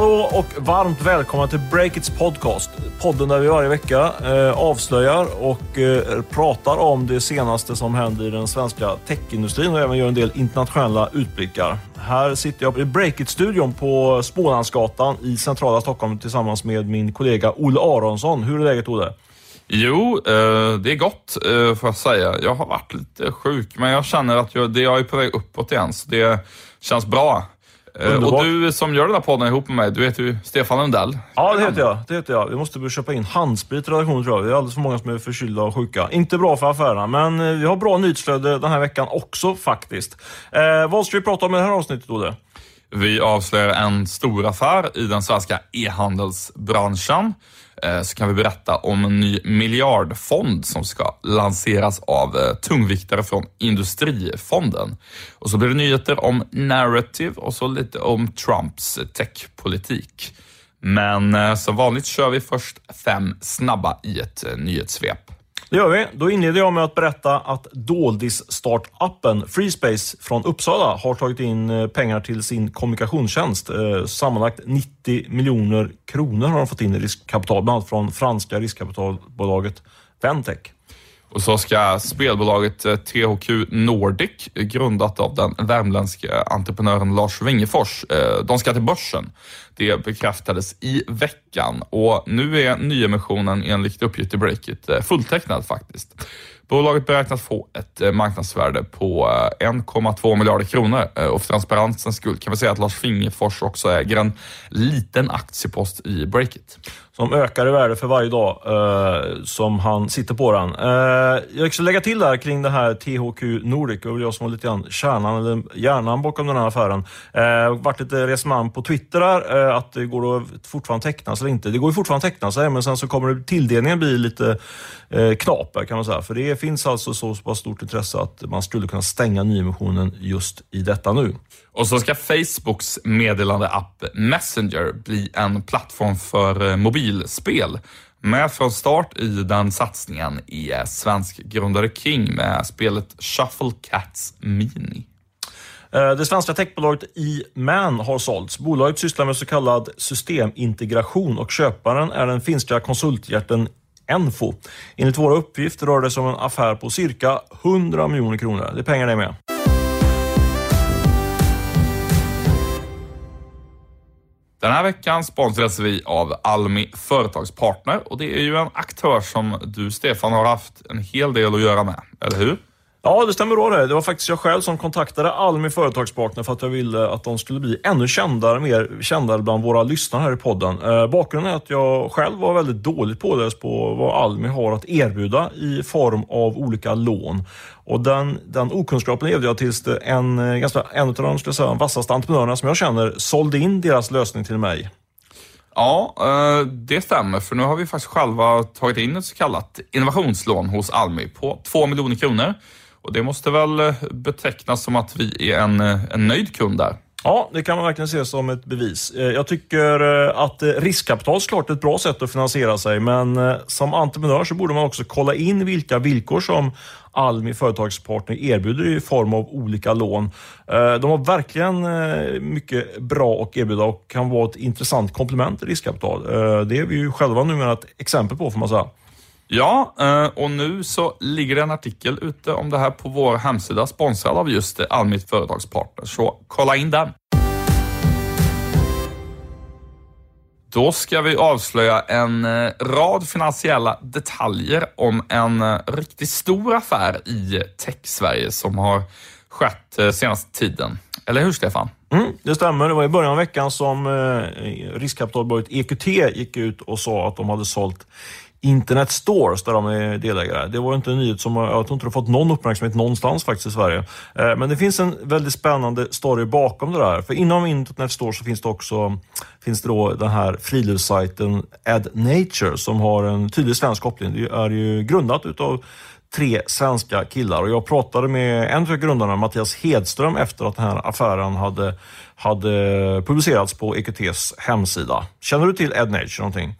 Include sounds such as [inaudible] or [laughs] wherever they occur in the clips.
Hallå och varmt välkomna till Breakits podcast. Podden där vi varje vecka eh, avslöjar och eh, pratar om det senaste som händer i den svenska techindustrin och även gör en del internationella utblickar. Här sitter jag i Breakit-studion på Smålandsgatan i centrala Stockholm tillsammans med min kollega Olle Aronsson. Hur är läget Olle? Jo, eh, det är gott eh, får jag säga. Jag har varit lite sjuk, men jag känner att jag, det, jag är på väg uppåt igen, så det känns bra. Eh, Underbart. Och du som gör den här podden ihop med mig, du heter ju Stefan Lundell. Ja, det heter jag. Det heter jag. Vi måste börja köpa in handsprit i redaktionen tror jag. Det är alldeles för många som är förkylda och sjuka. Inte bra för affärerna, men eh, vi har bra nyhetsflöde den här veckan också faktiskt. Eh, vad ska vi prata om i det här avsnittet, Olle? Vi avslöjar en stor affär i den svenska e-handelsbranschen. Eh, så kan vi berätta om en ny miljardfond som ska lanseras av eh, tungviktare från Industrifonden. Och så blir det nyheter om narrative och så lite om Trumps techpolitik. Men eh, som vanligt kör vi först fem snabba i ett nyhetssvep. Det gör vi. Då inleder jag med att berätta att Doldis-startupen Freespace från Uppsala har tagit in eh, pengar till sin kommunikationstjänst. Eh, sammanlagt 90 miljoner kronor har de fått in i riskkapital, bland annat från franska riskkapitalbolaget Ventec. Och så ska spelbolaget eh, THQ Nordic, grundat av den värmländska entreprenören Lars Wingefors, de ska till börsen. Det bekräftades i veckan och nu är nyemissionen enligt uppgift i Breakit eh, fulltecknad faktiskt. Bolaget beräknas få ett eh, marknadsvärde på eh, 1,2 miljarder kronor och för transparensens skull kan vi säga att Lars Fingerfors också äger en liten aktiepost i Breakit. som ökar i värde för varje dag eh, som han sitter på den. Eh, jag ska lägga till där kring det här THQ Nordic. Det var jag som var lite grann kärnan, eller hjärnan bakom den här affären. Eh, det har varit lite resonemang på Twitter där, eh, att det går att fortfarande teckna sig eller inte. Det går ju fortfarande att teckna sig, men sen så kommer det, tilldelningen bli lite eh, knaper kan man säga. För det finns alltså så pass stort intresse att man skulle kunna stänga nyemissionen just i detta nu. Och så ska Facebooks meddelandeapp Messenger bli en plattform för eh, mobilspel. Med från start i den satsningen är svenskgrundare King med spelet Shuffle Cats Mini. Eh, det svenska techbolaget E-Man har sålts. Bolaget sysslar med så kallad systemintegration och köparen är den finska konsultjätten Enfo. Enligt våra uppgifter rör det sig om en affär på cirka 100 miljoner kronor. Det är pengar det med. Den här veckan sponsras vi av Almi Företagspartner och det är ju en aktör som du Stefan har haft en hel del att göra med, eller hur? Ja, det stämmer bra det. Det var faktiskt jag själv som kontaktade Almi Företagspartner för att jag ville att de skulle bli ännu kändare, mer kändare bland våra lyssnare här i podden. Eh, bakgrunden är att jag själv var väldigt dåligt påläst på vad Almi har att erbjuda i form av olika lån. Och den, den okunskapen levde jag tills det en, eh, ganska, en av de skulle säga, vassaste entreprenörerna som jag känner sålde in deras lösning till mig. Ja, eh, det stämmer, för nu har vi faktiskt själva tagit in ett så kallat innovationslån hos Almi på 2 miljoner kronor. Och det måste väl eh, betecknas som att vi är en, eh, en nöjd kund där. Ja, det kan man verkligen se som ett bevis. Eh, jag tycker att riskkapital såklart är ett bra sätt att finansiera sig, men som entreprenör så borde man också kolla in vilka villkor som Almi Företagspartner erbjuder i form av olika lån. De har verkligen mycket bra att erbjuda och kan vara ett intressant komplement till riskkapital. Det är vi ju själva numera ett exempel på får man säga. Ja, eh, och nu så ligger det en artikel ute om det här på vår hemsida, sponsrad av just Almit Företagspartner, så kolla in den. Då ska vi avslöja en eh, rad finansiella detaljer om en eh, riktigt stor affär i tech-Sverige som har skett senaste tiden. Eller hur, Stefan? Mm, det stämmer. Det var i början av veckan som riskkapitalbolaget EQT gick ut och sa att de hade sålt Internet Stores där de är delägare. Det var inte en nyhet som jag tror inte har fått någon uppmärksamhet någonstans faktiskt i Sverige. Eh, men det finns en väldigt spännande story bakom det där. För inom Internet Store så finns det också finns det då den här friluftssajten Ad Nature som har en tydlig svensk koppling. Det är ju grundat utav tre svenska killar och jag pratade med en av grundarna, Mattias Hedström, efter att den här affären hade, hade publicerats på EQTs hemsida. Känner du till Ad Nature någonting?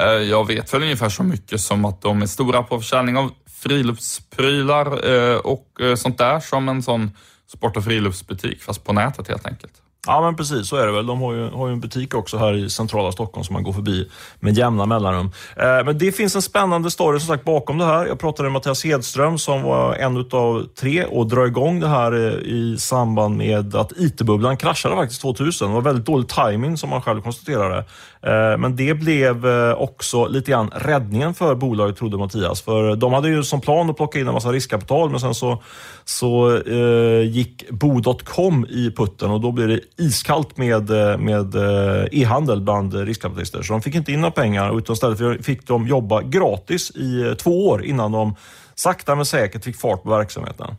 Eh, jag vet väl ungefär så mycket som att de är stora på försäljning av friluftsprylar eh, och eh, sånt där som en sån sport och friluftsbutik, fast på nätet helt enkelt. Ja, men precis så är det väl. De har ju, har ju en butik också här i centrala Stockholm som man går förbi med jämna mellanrum. Eh, men det finns en spännande story som sagt bakom det här. Jag pratade med Mattias Hedström som var en av tre och drar igång det här eh, i samband med att IT-bubblan kraschade faktiskt 2000. Det var väldigt dålig timing som man själv konstaterade. Eh, men det blev eh, också lite grann räddningen för bolaget, trodde Mattias. För de hade ju som plan att plocka in en massa riskkapital, men sen så, så eh, gick bo.com i putten och då blev det iskallt med, eh, med eh, e-handel bland riskkapitalister. Så de fick inte in några pengar utan istället fick de jobba gratis i eh, två år innan de sakta men säkert fick fart på verksamheten.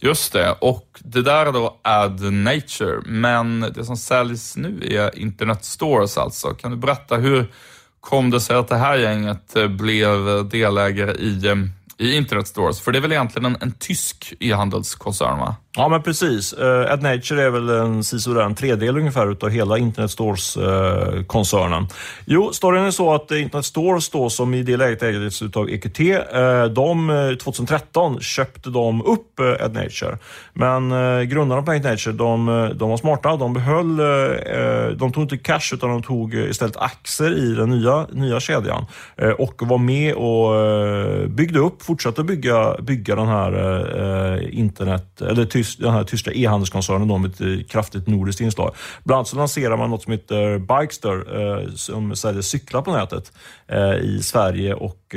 Just det, och det där är då Ad Nature, men det som säljs nu är Internet Stores alltså. Kan du berätta hur kom det sig att det här gänget blev delägare i, i Internet Stores? För det är väl egentligen en, en tysk e-handelskoncern va? Ja, men precis. Eh, uh, AdNature är väl en, en tredjedel ungefär utav hela Internet Stores-koncernen. Eh, uh, jo, storyn är så att Internet Stores då, som i det läget ägdes utav EQT, uh, eh, de, 2013 köpte de upp uh, AdNature. Men uh, grundarna på AdNature, de, de var smarta. De behöll, de tog inte cash utan de tog istället aktier i den nya, nya kedjan och var med och byggde upp, fortsatte bygga, bygga den här internet, eller den här tyska e-handelskoncernen med ett eh, kraftigt nordiskt inslag. Bland annat så lanserar man något som heter Bikester eh, som säljer cyklar på nätet eh, i Sverige och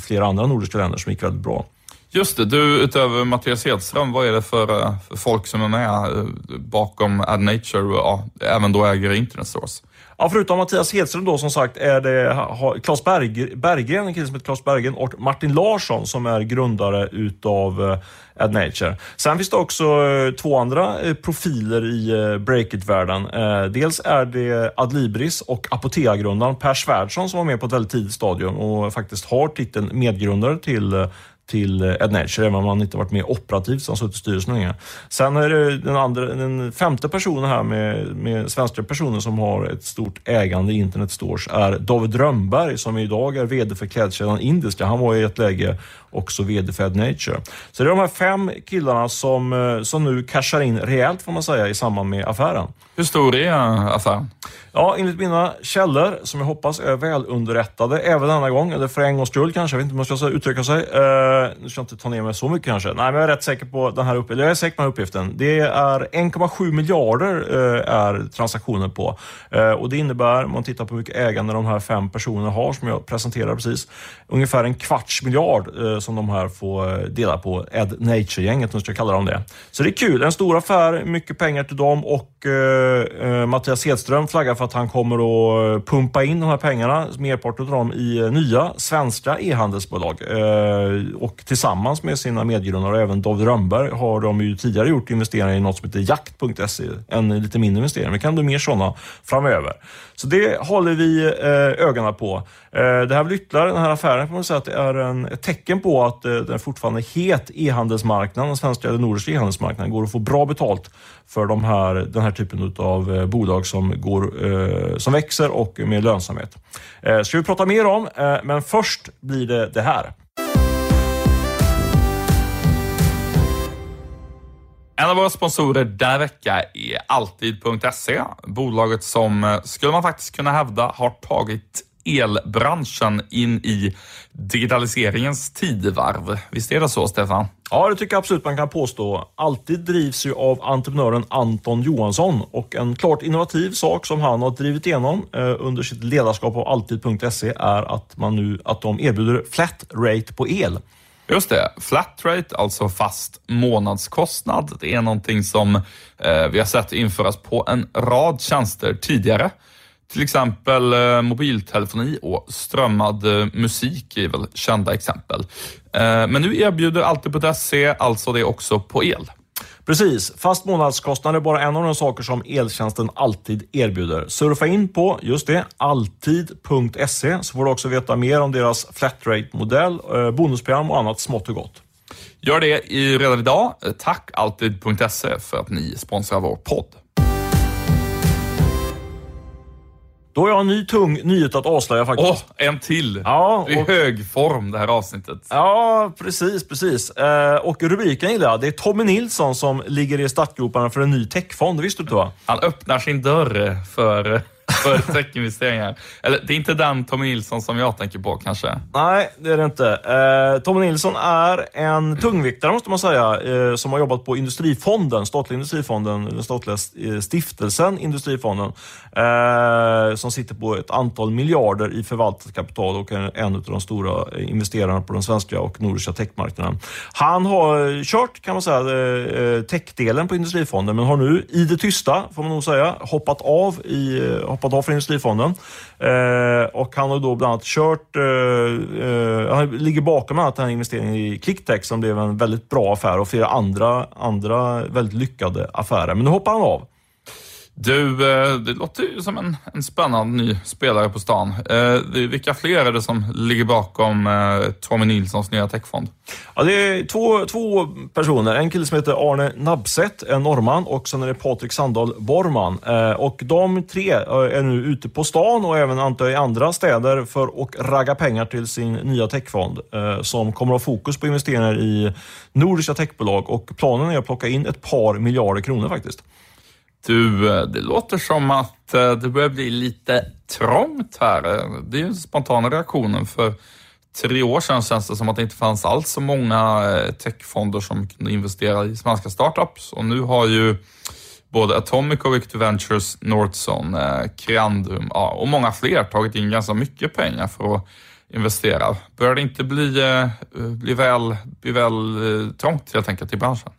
flera andra nordiska länder som gick väldigt bra. Just det, du utöver Mattias Hedström, vad är det för, för folk som är med bakom AdNature och ja, även då äger Internet Source? Ja, förutom Mattias Hedström då som sagt är det Claes Berg, Berggren, en kille som heter Claes Berggren och Martin Larsson som är grundare utav eh, AdNature. Sen finns det också eh, två andra eh, profiler i Breakit-världen. Dels är det Adlibris och Apotea-grundaren Per Svärdson som var med på ett väldigt tidigt stadium och faktiskt har titeln medgrundare till till AdNature, även om han inte varit med operativt, så han suttit i styrelsen länge. Sen är det den, andra, den femte personen här med, med svenska personer som har ett stort ägande i Internet Stores är David Rönnberg som idag är VD för klädkedjan Indiska. Han var i ett läge också VD för AdNature. Så det är de här fem killarna som, eh, som nu cashar in rejält får man säga i samband med affären. Hur stor är affären? Ja, enligt mina källor, som jag hoppas är välunderrättade, även denna gång, eller för en gångs skull kanske, jag vet inte om man ska uttrycka sig. Uh, nu ska jag inte ta ner mig så mycket kanske. Nej, men jag är rätt säker på den här uppgiften. Jag är säker på den här uppgiften. Det är 1,7 miljarder uh, är transaktionen på. Uh, och det innebär, om man tittar på hur mycket ägande de här fem personerna har, som jag presenterade precis, ungefär en kvarts miljard Eh, som de här får eh, dela på. Ed Nature-gänget, om jag ska kalla dem det. Så det är kul. En stor affär, mycket pengar till dem och eh, Mattias Hedström flaggar för att han kommer att pumpa in de här pengarna, merparten av dem, i nya svenska e-handelsbolag. Eh, och tillsammans med sina medgrundare även David Rönnberg har de ju tidigare gjort investeringar i något som heter jakt.se. En lite mindre investering. Vi kan bli mer sådana framöver. Så det håller vi eh, ögonen på. Eh, det här blir ytterligare, den här affären kan man säga att det är en, ett tecken på att eh, den fortfarande het e-handelsmarknaden, den svenska eller nordiska e-handelsmarknaden, går att få bra betalt för de här, den här typen av eh, bolag som, går, som växer och med lönsamhet. Ska vi prata mer om, men först blir det det här. En av våra sponsorer denna vecka är Alltid.se. Bolaget som, skulle man faktiskt kunna hävda, har tagit elbranschen in i digitaliseringens tidevarv. Visst är det så, Stefan? Ja, det tycker jag absolut man kan påstå. Alltid drivs ju av entreprenören Anton Johansson och en klart innovativ sak som han har drivit igenom eh, under sitt ledarskap av Alltid.se är att, man nu, att de erbjuder flat rate på el. Just det, flat rate, alltså fast månadskostnad. Det är någonting som eh, vi har sett införas på en rad tjänster tidigare. Till exempel eh, mobiltelefoni och strömmad eh, musik är väl kända exempel. Eh, men nu erbjuder Alltid.se alltså det också på el. Precis. Fast månadskostnad är bara en av de saker som eltjänsten alltid erbjuder. Surfa in på, just det, alltid.se så får du också veta mer om deras flatrate-modell, bonusprogram och annat smått och gott. Gör det redan idag. Tack Alltid.se för att ni sponsrar vår podd. Då har jag en ny tung nyhet att avslöja faktiskt. Åh, en till! Ja, och- hög form det här avsnittet. Ja, precis, precis. Eh, och rubriken gillar jag. Det är Tommy Nilsson som ligger i startgroparna för en ny techfond. Det visste du inte va? Han öppnar sin dörr för, för techinvesteringar. Eller det är inte den Tommy Nilsson som jag tänker på kanske. Nej, det är det inte. Eh, Tommy Nilsson är en tungviktare måste man säga, eh, som har jobbat på Industrifonden, statliga Industrifonden, den statliga eh, stiftelsen Industrifonden, eh, som sitter på ett antal miljarder i förvaltat kapital och är en av de stora eh, investerarna på den svenska och nordiska techmarknaden. Han har kört, kan man säga, eh, techdelen på Industrifonden, men har nu i det tysta, får man nog säga, hoppat av, i, hoppat av från Industrifonden. Eh, och han har då bland annat kört, eh, eh, han ligger bakom bland annat den här investeringen i Clicktech som blev en väldigt bra affär och flera andra, andra väldigt lyckade affärer. Men nu hoppar han av. Du, eh, det låter ju som en, en spännande ny spelare på stan. Eh, vilka fler är det som ligger bakom eh, Tommy Nilssons nya techfond? Ja, det är två, två personer. En kille som heter Arne Nabseth, en norrman, och sen är det Patrik Sandahl Borman. Och de tre är nu ute på stan och även antar jag i andra städer för att ragga pengar till sin nya techfond som kommer att ha fokus på investeringar i nordiska techbolag och planen är att plocka in ett par miljarder kronor faktiskt. Du, eh, det låter som att eh, det börjar bli lite trångt här. Det är ju den spontana reaktionen. För tre år sedan känns det som att det inte fanns alls så många eh, techfonder som kunde investera i svenska startups. Och nu har ju både Atomic och Victor Ventures, Northzone, Creandum ja, och många fler tagit in ganska mycket pengar för att investera. Börjar det inte bli, bli väl, bli väl trångt helt enkelt i branschen?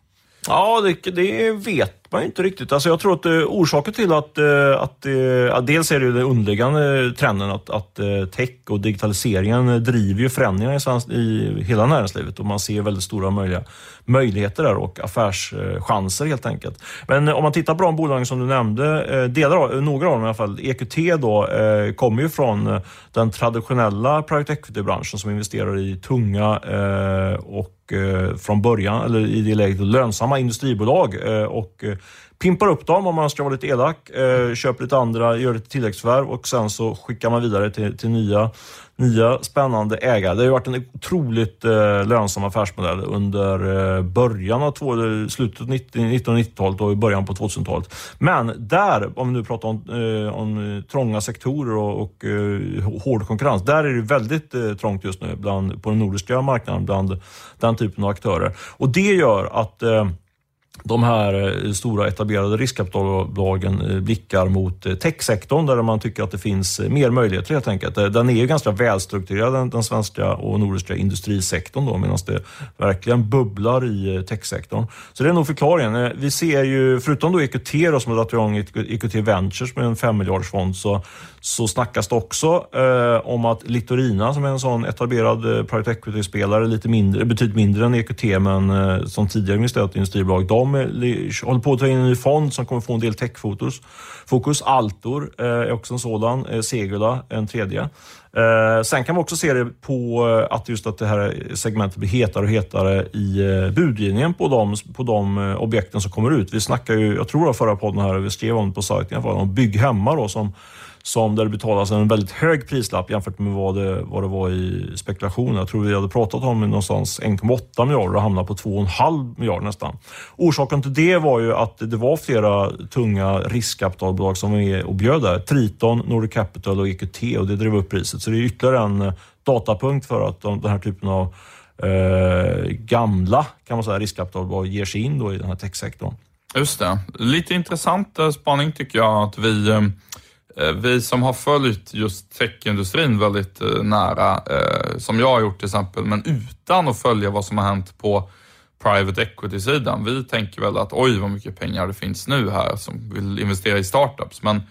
Ja, det, det vet man inte riktigt. Alltså jag tror att eh, orsaken till att, eh, att, eh, att dels är det ju den underliggande eh, trenden att, att tech och digitaliseringen driver ju förändringar i, svensk, i hela näringslivet och man ser väldigt stora möjliga, möjligheter där och affärschanser helt enkelt. Men om man tittar på de bolagen som du nämnde, delar av, några av dem i alla fall, EQT då, kommer ju från den traditionella private equity-branschen som investerar i tunga och från början, eller i det läget lönsamma industribolag och pimpar upp dem om man ska vara lite elak, eh, köper lite andra, gör lite tilläggsförvärv och sen så skickar man vidare till, till nya, nya spännande ägare. Det har ju varit en otroligt eh, lönsam affärsmodell under eh, början av två, slutet av 1990-talet och i början på 2000-talet. Men där, om vi nu pratar om, eh, om eh, trånga sektorer och, och eh, hård konkurrens, där är det väldigt eh, trångt just nu bland, på den nordiska marknaden bland den typen av aktörer. Och det gör att eh, de här eh, stora etablerade riskkapitalbolagen eh, blickar mot eh, techsektorn där man tycker att det finns mer möjligheter helt enkelt. Den är ju ganska välstrukturerad den, svenska och nordiska industrisektorn då medan det verkligen bubblar i techsektorn. Så det är nog förklaringen. Vi ser ju, förutom då EQT då, som har dragit igång EQT Ventures med en 5 miljardersfond så, så snackas det också eh, om att Litorina som är en sån etablerad private equity-spelare, lite mindre, betydligt mindre än EQT men eh, som tidigare investerat i industribolag, de håller på att ta in en ny fond som kommer få en del techfokus. Fokus Altor eh, är också en sådan, eh, Segula en tredje. Eh, sen kan man också se det på att just att det här segmentet blir hetare och hetare i budgivningen på de, på de objekten som kommer ut. Vi snackade ju, jag tror det var förra podden här, vi skrev om det på sajten i alla fall, om Bygg hemma då som som där det betalas en väldigt hög prislapp jämfört med vad det, vad det var i spekulation. Jag tror vi hade pratat om någonstans 1,8 miljarder och hamnade på 2,5 miljarder nästan. Orsaken till det var ju att det var flera tunga riskkapitalbolag som var med och bjöd där. Triton, Nordic Capital och EQT och det drev upp priset. Så det är ytterligare en eh, datapunkt för att de, den här typen av eh, gamla kan man säga, riskkapitalbolag ger sig in då i den här techsektorn. Just det. Lite intressant eh, spaning tycker jag att vi, eh, Eh, vi som har följt just techindustrin väldigt eh, nära, eh, som jag har gjort till exempel, men utan att följa vad som har hänt på private equity-sidan. Vi tänker väl att oj vad mycket pengar det finns nu här som vill investera i startups. Men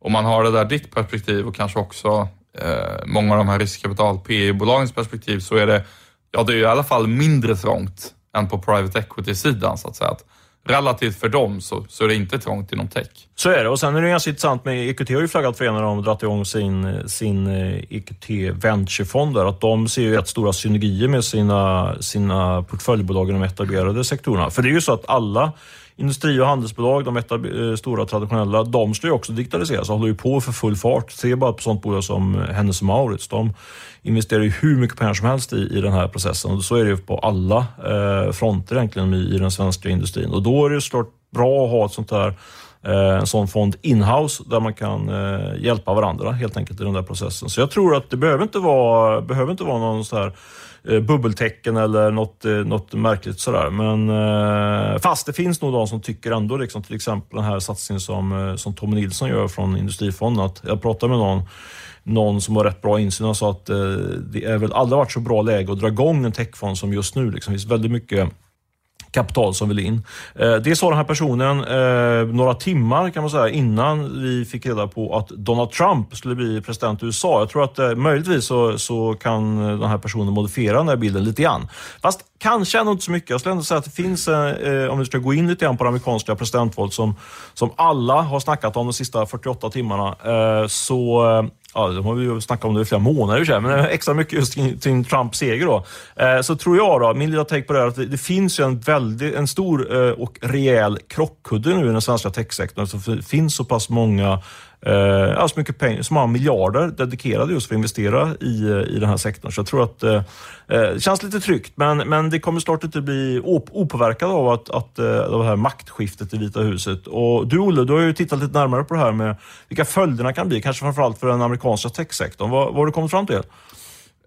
om man har det där ditt perspektiv och kanske också eh, många av de här riskkapital PE-bolagens perspektiv så är det, ja det är i alla fall mindre trångt än på private equity-sidan så att säga. Att relativt för dem så, så är det inte trångt inom tech. Så är det. Och sen är det ganska intressant med EQT har ju flaggat för en när de dragit igång sin, sin eh, EQT Venture-fond där, att de ser ju rätt stora synergier med sina, sina portföljbolag i de etablerade sektorerna. För det är ju så att alla industri och handelsbolag, de etab- eh, stora traditionella, de ska ju också digitaliseras och håller ju på för full fart. Se bara på sånt bolag som Hennes Mauritz. De investerar ju hur mycket pengar som helst i, i den här processen och så är det ju på alla eh, fronter egentligen i, i den svenska industrin. Och då är det såklart bra att ha ett sånt här eh, en sån fond inhouse där man kan eh, hjälpa varandra helt enkelt i den där processen. Så jag tror att det behöver inte vara, behöver inte vara någon så här eh, bubbeltecken eller något, eh, något märkligt sådär. Men eh, fast det finns nog de som tycker ändå, liksom, till exempel den här satsningen som, eh, som Tommy Nilsson gör från Industrifonden. Att jag pratade med någon någon som har rätt bra insyn och sa att eh, det är väl aldrig varit så bra läge att dra igång en techfond som just nu. Liksom. Det finns väldigt mycket kapital som vill in. Eh, det sa den här personen eh, några timmar kan man säga innan vi fick reda på att Donald Trump skulle bli president i USA. Jag tror att eh, möjligtvis så, så kan eh, den här personen modifiera den här bilden lite grann. Fast kanske ändå inte så mycket. Jag skulle ändå säga att det finns, eh, eh, om vi ska gå in lite grann på det amerikanska presidentvalet som, som alla har snackat om de sista 48 timmarna, så ja, de har vi ju snackat om det i flera månader i men extra mycket just kring Trumps seger då. Eh, så tror jag då, min lilla take på det här, att det, det finns ju en, väldigt, en stor eh, och rejäl krockkudde nu i den svenska techsektorn. Så det finns så pass många eh, så mycket pengar, så många miljarder dedikerade just för att investera i, eh, i den här sektorn. Så jag tror att eh, eh, det känns lite tryggt, men, men det kommer snart inte bli opåverkad av att, att eh, det här maktskiftet i Vita huset. Och du Olle, du har ju tittat lite närmare på det här med vilka följderna kan bli, kanske framförallt för den amerikanska techsektorn. Vad, vad har du kommit fram till?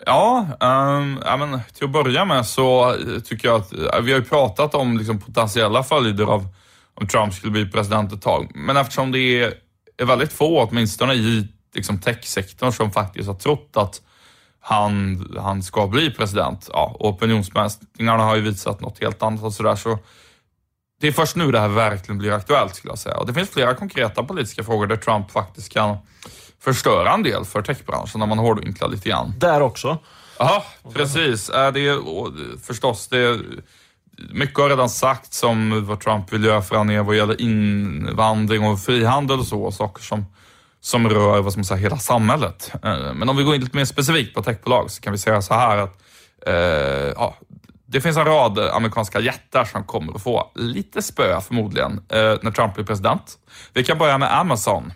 Ja, um, ja men, till att börja med så tycker jag att vi har ju pratat om liksom, potentiella följder av om Trump skulle bli president ett tag. Men eftersom det är är väldigt få, åtminstone i liksom techsektorn, som faktiskt har trott att han, han ska bli president. Ja, opinionsmätningarna har ju visat något helt annat och sådär. Så det är först nu det här verkligen blir aktuellt skulle jag säga. Och det finns flera konkreta politiska frågor där Trump faktiskt kan förstöra en del för techbranschen när man hårdvinklar lite grann. Där också? Ja, precis. Det är förstås, det är, mycket har redan sagts om vad Trump vill göra förändringar vad gäller invandring och frihandel och så, saker som, som rör vad som säger, hela samhället. Eh, men om vi går in lite mer specifikt på techbolag så kan vi säga så här att eh, ja, det finns en rad amerikanska jättar som kommer att få lite spö förmodligen eh, när Trump blir president. Vi kan börja med Amazon.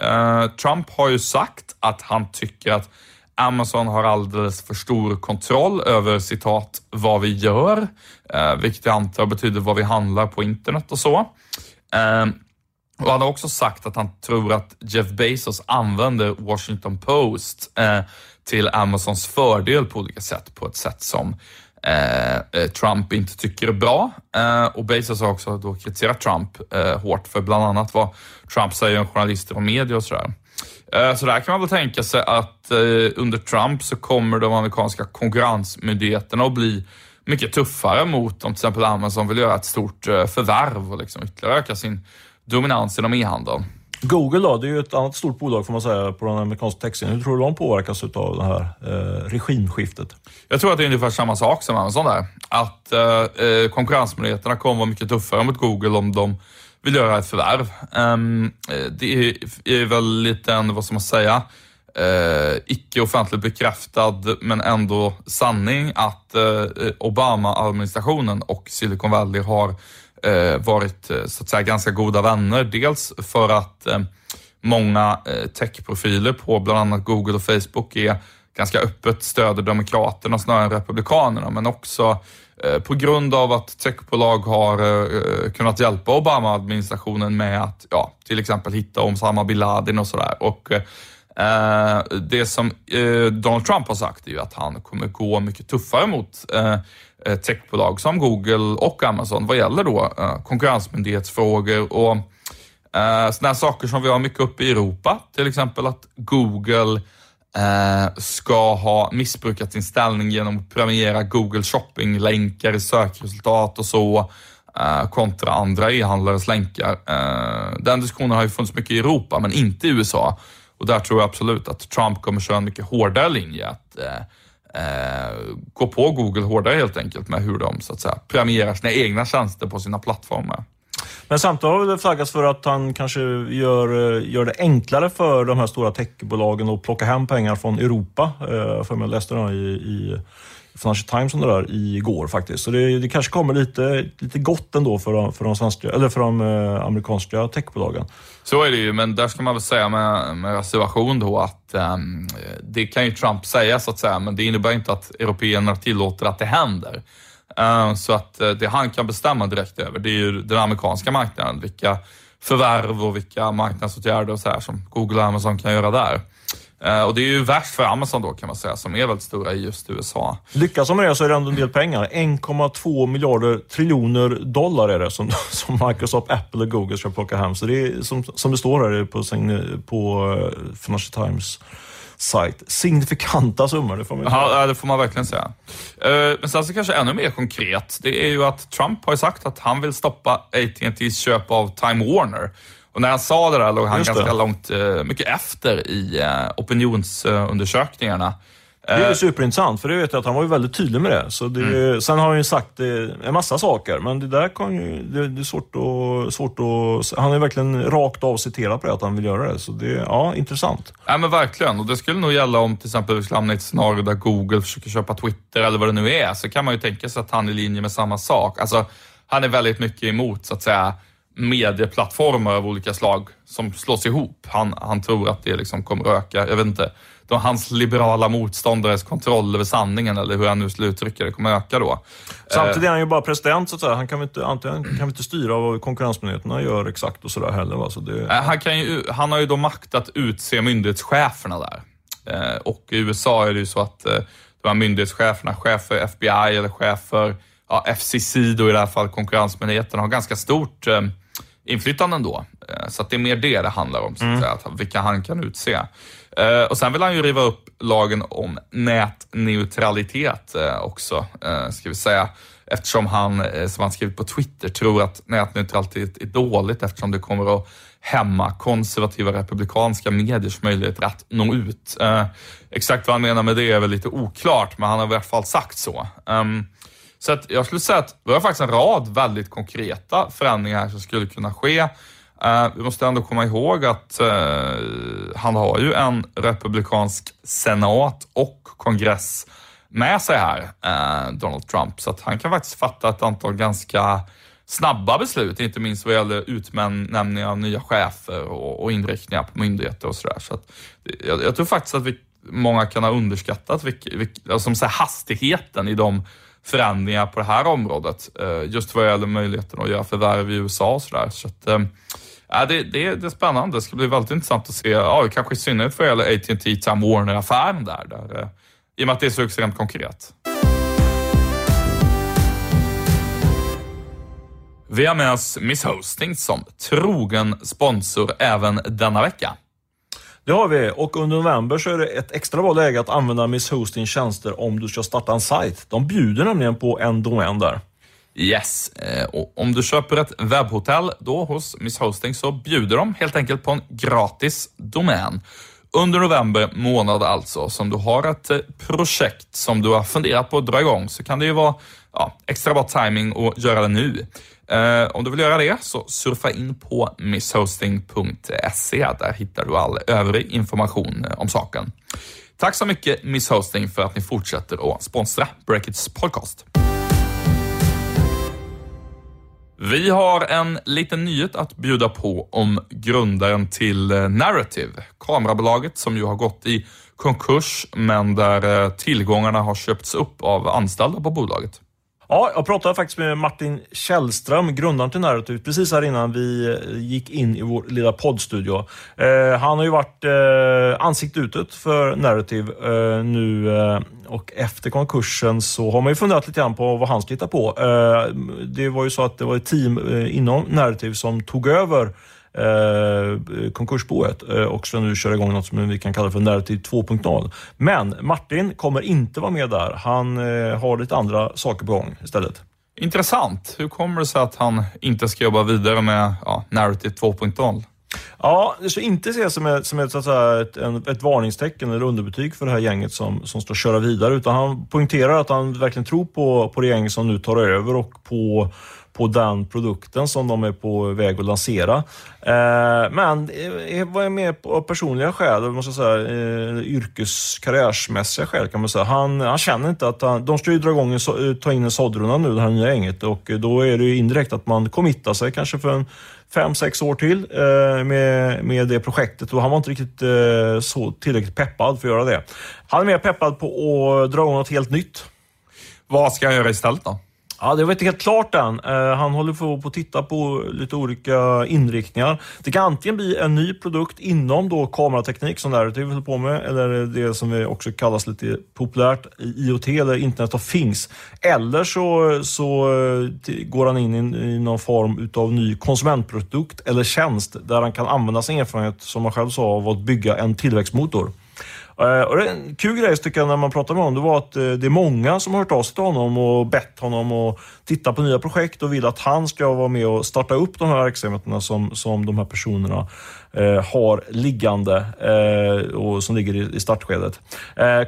Eh, Trump har ju sagt att han tycker att Amazon har alldeles för stor kontroll över citat vad vi gör, eh, vilket jag antar betyder vad vi handlar på internet och så. Eh, och han har också sagt att han tror att Jeff Bezos använder Washington Post eh, till Amazons fördel på olika sätt, på ett sätt som eh, eh Trump inte tycker är bra. Eh, och Bezos har också då kritiserat Trump eh, hårt för bland annat vad Trump säger om journalister och media och sådär. Eh, så där kan man väl tänka sig att eh, under Trump så kommer de amerikanska konkurrensmyndigheterna att bli mycket tuffare mot om till exempel Amazon vill göra ett stort eh, förvärv och liksom ytterligare öka sin dominans inom e-handeln. Google då, det är ju ett annat stort bolag får man säga på den amerikanska texten. Hur tror du de påverkas av det här eh, regimskiftet? Jag tror att det är ungefär samma sak som Amazon där. Att eh, konkurrensmyndigheterna kommer vara mycket tuffare mot Google om de vill göra ett förvärv. Um, det är väl lite en, vad ska man säga, uh, icke offentligt bekräftad men ändå sanning att uh, Obama-administrationen och Silicon Valley har uh, varit så att säga ganska goda vänner. Dels för att många techprofiler på bland annat Google och Facebook är ganska öppet stöder Demokraterna snarare än Republikanerna, men också Eh, på grund av att techbolag har eh, kunnat hjälpa Obama-administrationen med att ja, till exempel hitta Osama bin Laden och sådär. Och eh, det som eh, Donald Trump har sagt är ju att han kommer gå mycket tuffare mot techbolag som Google och Amazon vad gäller då konkurrensmyndighetsfrågor och sådana saker som vi har mycket uppe i Europa. Till exempel att Google eh, ska ha missbrukat sin ställning genom att premiera Google Shopping-länkar i sökresultat och så eh, kontra andra e-handlares länkar. Eh, den diskussionen har ju funnits mycket i Europa, men inte i USA. Och där tror jag absolut att Trump kommer köra en mycket hårdare linje. Att, eh, eh gå på Google hårdare helt enkelt med hur de så att säga, premierar sina egna tjänster på sina plattformar. Men samtidigt har det flaggats för att han kanske gör, eh, gör det enklare för de här stora techbolagen att plocka hem pengar från Europa. Eh, för jag läste det i, i Financial Times om det där igår faktiskt. Så det, det, kanske kommer lite, lite gott ändå för de, för de, svenska, eller för de eh, amerikanska techbolagen. Så är det ju, men där ska man väl säga med, med reservation då att um, det kan ju Trump säga så att säga, men det innebär inte att européerna tillåter att det händer. Eh, så att eh, det han kan bestämma direkt över, det är ju den amerikanska marknaden. Vilka förvärv och vilka marknadsåtgärder och så här som Google och Amazon kan göra där. Eh, och det är ju värst för Amazon då kan man säga, som är väldigt stora i just USA. Lyckas de med det så är det ändå en del pengar. 1,2 miljarder triljoner dollar är det som, [laughs] som Microsoft, Apple och Google ska plocka hem. Så det är som, som det står här på, på Financial Times sajt. Signifikanta summor, det får man säga. Ja, det får man verkligen säga. Eh, men sen så kanske ännu mer konkret, det är ju att Trump har ju sagt att han vill stoppa AT&T's köp av Time Warner. Och när han sa det där låg han ganska långt, eh, mycket efter i eh, opinionsundersökningarna. Det är ju superintressant, för det vet jag att han var ju väldigt tydlig med det. Så det, mm. Sen har han ju sagt en massa saker, men det där kan ju, det, det är svårt att, svårt att... Han är verkligen rakt av citerat på det, att han vill göra det. Så det, ja, intressant. Ja men verkligen, och det skulle nog gälla om till exempel vi skulle hamna i ett scenario där Google försöker köpa Twitter eller vad det nu är, så kan man ju tänka sig att han är i linje med samma sak. Alltså, han är väldigt mycket emot, så att säga, medieplattformar av olika slag som slås ihop. Han, han tror att det liksom kommer öka, jag vet inte, de, hans liberala motståndares kontroll över sanningen, eller hur han nu skulle uttrycka det, kommer öka då. Samtidigt är han ju bara president, så att säga. Han kan väl inte, antingen kan inte styra vad konkurrensmyndigheterna gör exakt och sådär heller. Va? Så det, han, kan ju, han har ju då makt att utse myndighetscheferna där. Eh, och i USA är det ju så att eh, de här myndighetscheferna, chef för FBI eller chef för ja, FCC då i det här fallet, konkurrensmyndigheten, har ganska stort eh, inflytande ändå. Eh, så att det är mer det det handlar om, så att mm. säga, vilka han kan utse. Eh, och sen vill han ju riva upp lagen om nätneutralitet eh, också, eh, ska vi säga. Eftersom han, eh, som han skrivit på Twitter, tror att nätneutralitet är dåligt eftersom det kommer att hämma konservativa republikanska mediers möjligheter att nå ut. Eh, exakt vad han menar med det är väl lite oklart, men han har i alla fall sagt så. Um, så att jag skulle säga att vi har faktiskt en rad väldigt konkreta förändringar som skulle kunna ske. Eh, vi måste ändå komma ihåg att eh, han har ju en republikansk senat och kongress med sig här, eh, Donald Trump, så att han kan faktiskt fatta ett antal ganska snabba beslut, inte minst vad gäller utnämning av nya chefer och, och inriktningar på myndigheter och sådär. Så jag, jag, tror faktiskt att vi, många kan ha underskattat vilk, vilk, alltså, hastigheten i de förändringar på det här området. Eh, just vad gäller möjligheten att göra förvärv i USA och sådär. Så att, eh, ja, det, det, det är spännande. Det ska bli väldigt intressant att se, ja, kanske i synnerhet vad gäller AT&T Time Warner-affären där, där, eh, i och med att det är så extremt konkret. Vi har med oss Miss Hosting som trogen sponsor även denna vecka. Det har vi och under november så är det ett extra bra läge att använda Miss Hosting tjänster om du ska starta en sajt. De bjuder nämligen på en domän där. Yes, eh, och om du köper ett webbhotell då hos Miss Hosting så bjuder de helt enkelt på en gratis domän. Under november månad alltså, som du har ett eh, projekt som du har funderat på att dra igång så kan det ju vara ja, extra bra timing att göra det nu. Uh, om du vill göra det så surfa in på misshosting.se. Där hittar du all övrig information eh, om saken. Tack så mycket Miss Hosting för att ni fortsätter att sponsra Breakits podcast. Vi har en liten nyhet att bjuda på om grundaren till eh, Narrative, kamerabolaget som ju har gått i konkurs men där tillgångarna har köpts upp av anställda på bolaget. Ja, jag pratade faktiskt med Martin Källström, grundaren till Narrative, precis här innan vi eh, gick in i vår lilla poddstudio. Eh, han har ju varit eh, ansikte utåt för Narrative eh, nu eh, och efter konkursen så har man ju funderat lite grann på vad han ska hitta på. Eh, det var ju så att det var ett team eh, inom Narrative som tog över eh, konkursboet eh, och ska nu köra igång något som vi kan kalla för Narrative 2.0. Men Martin kommer inte vara med där. Han eh, har lite andra saker på gång istället. Intressant. Hur kommer det sig att han inte ska jobba vidare med ja, Narrative 2.0? Ja, det ska inte ses som ett, som ett, ett, ett varningstecken eller underbetyg för det här gänget som, som ska köra vidare, utan han poängterar att han verkligen tror på, på det gäng som nu tar över och på på den produkten som de är på väg att lansera. Eh, men eh, eh, det var mer av personliga skäl, måste säga, eh, yrkeskarriärsmässiga skäl kan man säga. Han, han känner inte att han, de ska ju dra igång en, eh, ta in en såddrunda nu, det här nya gänget och då är det ju indirekt att man committar sig kanske för en fem, sex år till eh, med, med det projektet och han var inte riktigt eh, så tillräckligt peppad för att göra det. Han är mer peppad på att dra igång något helt nytt. Vad ska han göra istället då? Ja, det var inte helt klart än. Eh, han håller på att titta på lite olika inriktningar. Det kan antingen bli en ny produkt inom då kamerateknik som Narrative håller på med, eller det som också kallas lite populärt IoT, eller Internet of Things. Eller så, så eh, går han in i, i någon form av ny konsumentprodukt eller tjänst där han kan använda sin erfarenhet, som han själv sa, av att bygga en tillväxtmotor. Eh, och en kul grej tycker jag när man pratar med honom, det var att eh, det är många som har hört av sig till honom och bett honom att titta på nya projekt och vill att han ska vara med och starta upp de här verksamheterna som, som de här personerna har liggande och som ligger i, startskedet.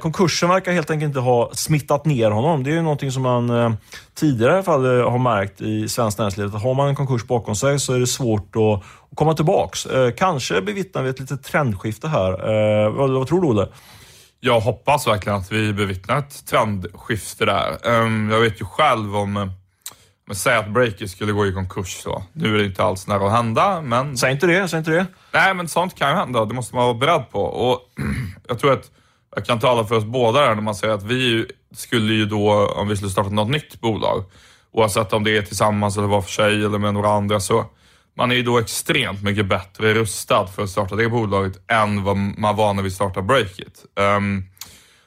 konkursen verkar helt enkelt inte ha smittat ner honom. Det är ju någonting som man tidigare i alla fall har märkt i svenskt näringsliv, att har man en konkurs bakom sig så är det svårt att komma tillbaks. Eh, kanske bevittnar vi ett litet trendskifte här. Eh, vad, vad, tror du, Olle? Jag hoppas verkligen att vi bevittnar ett trendskifte där. Um, jag vet ju själv om eh, men säg att Breaker skulle gå i konkurs så. Nu är det inte alls nära att hända, men... Säg inte det, säg inte det. Nej, men sånt kan ju hända. Det måste man vara beredd på. Och [clears throat] jag tror att jag kan tala för oss båda där när man säger att vi skulle ju då, om vi skulle starta något nytt bolag, oavsett om det är tillsammans eller var för sig eller med några andra, så man är ju då extremt mycket bättre rustad för att starta det bolaget än vad man var när vi startade Breakit. Um, ehm,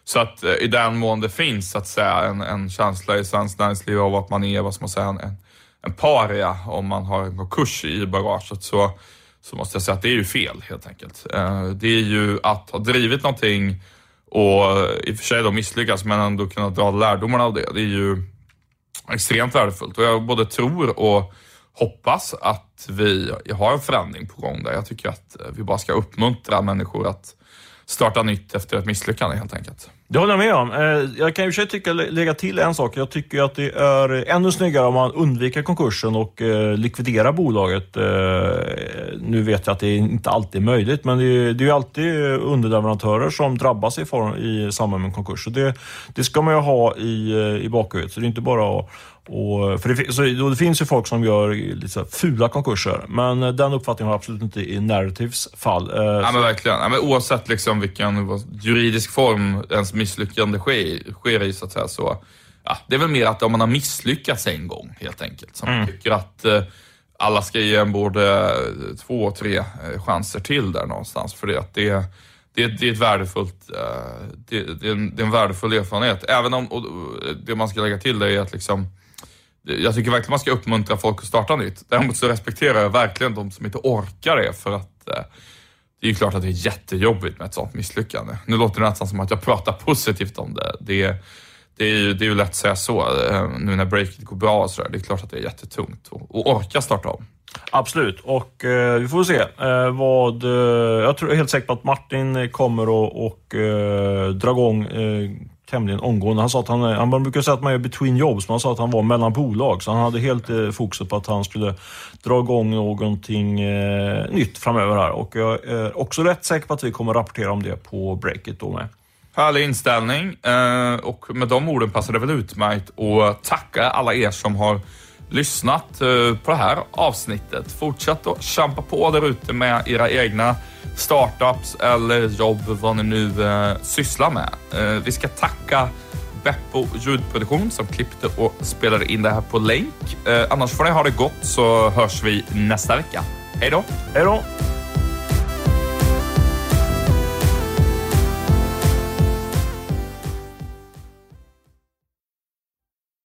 så att eh, i den mån det finns så att säga en, en känsla i svenskt näringsliv av att man är, vad ska man säga, en, en paria om man har en konkurs i bagaget så, så måste jag säga att det är ju fel helt enkelt. Eh, det är ju att ha drivit någonting och i och för sig då misslyckas men ändå kunna dra lärdomarna av det. Det är ju extremt värdefullt och jag både tror och hoppas att vi har en förändring på gång där. Jag tycker att vi bara ska uppmuntra människor att starta nytt efter ett misslyckande helt enkelt. Det håller jag med om. Eh, jag kan i och för sig tycka, lägga till en sak. Jag tycker att det är ännu snyggare om man undviker konkursen och eh, likviderar bolaget. Eh, nu vet jag att det inte alltid är möjligt, men det är ju alltid underleverantörer som drabbas i, form, i samband med en konkurs. Så det, det ska man ju ha i, i bakhuvudet. Så det är inte bara att och, för det, så, det finns ju folk som gör lite fula konkurser, men den uppfattningen har jag absolut inte i Narratives fall. Eh, ja, men verkligen. Ja, men oavsett liksom vilken juridisk form ens misslyckande sker, sker i, så att säga, så ja, det är väl mer att om man har misslyckats en gång, helt enkelt, som mm. tycker att eh, alla ska ge en både två, tre eh, chanser till där någonstans. För det, att det, det, det är ett värdefullt, eh, det, det, är en, det är en värdefull erfarenhet. Även om, och det man ska lägga till det är att liksom jag tycker verkligen man ska uppmuntra folk att starta nytt. Däremot så respekterar jag verkligen de som inte orkar det för att eh, det är ju klart att det är jättejobbigt med ett sånt misslyckande. Nu låter det nästan som att jag pratar positivt om det. Det, det är ju det är ju lätt att säga så eh, nu när breaket går bra och sådär. Det är klart att det är jättetungt att orka starta om. Absolut, och eh, vi får se eh, vad... Eh, jag tror helt säker på att Martin kommer och, och, eh, dra igång eh, tämligen omgående. Han, sa att han, eh, han brukar säga att man är between jobs, men han sa att han var mellan bolag. Så han hade helt eh, fokus på att han skulle dra igång någonting eh, nytt framöver här. Och jag är också rätt säker på att vi kommer rapportera om det på breaket då med. Härlig inställning eh, och med de orden passar det väl utmärkt att tacka alla er som har lyssnat eh, på det här avsnittet. Fortsätt att kämpa på där ute med era egna startups eller jobb, vad ni nu eh, sysslar med. Eh, vi ska tacka Beppo ljudproduktion som klippte och spelade in det här på länk. Eh, annars får ni ha det gott så hörs vi nästa vecka. Hej då! Hej då!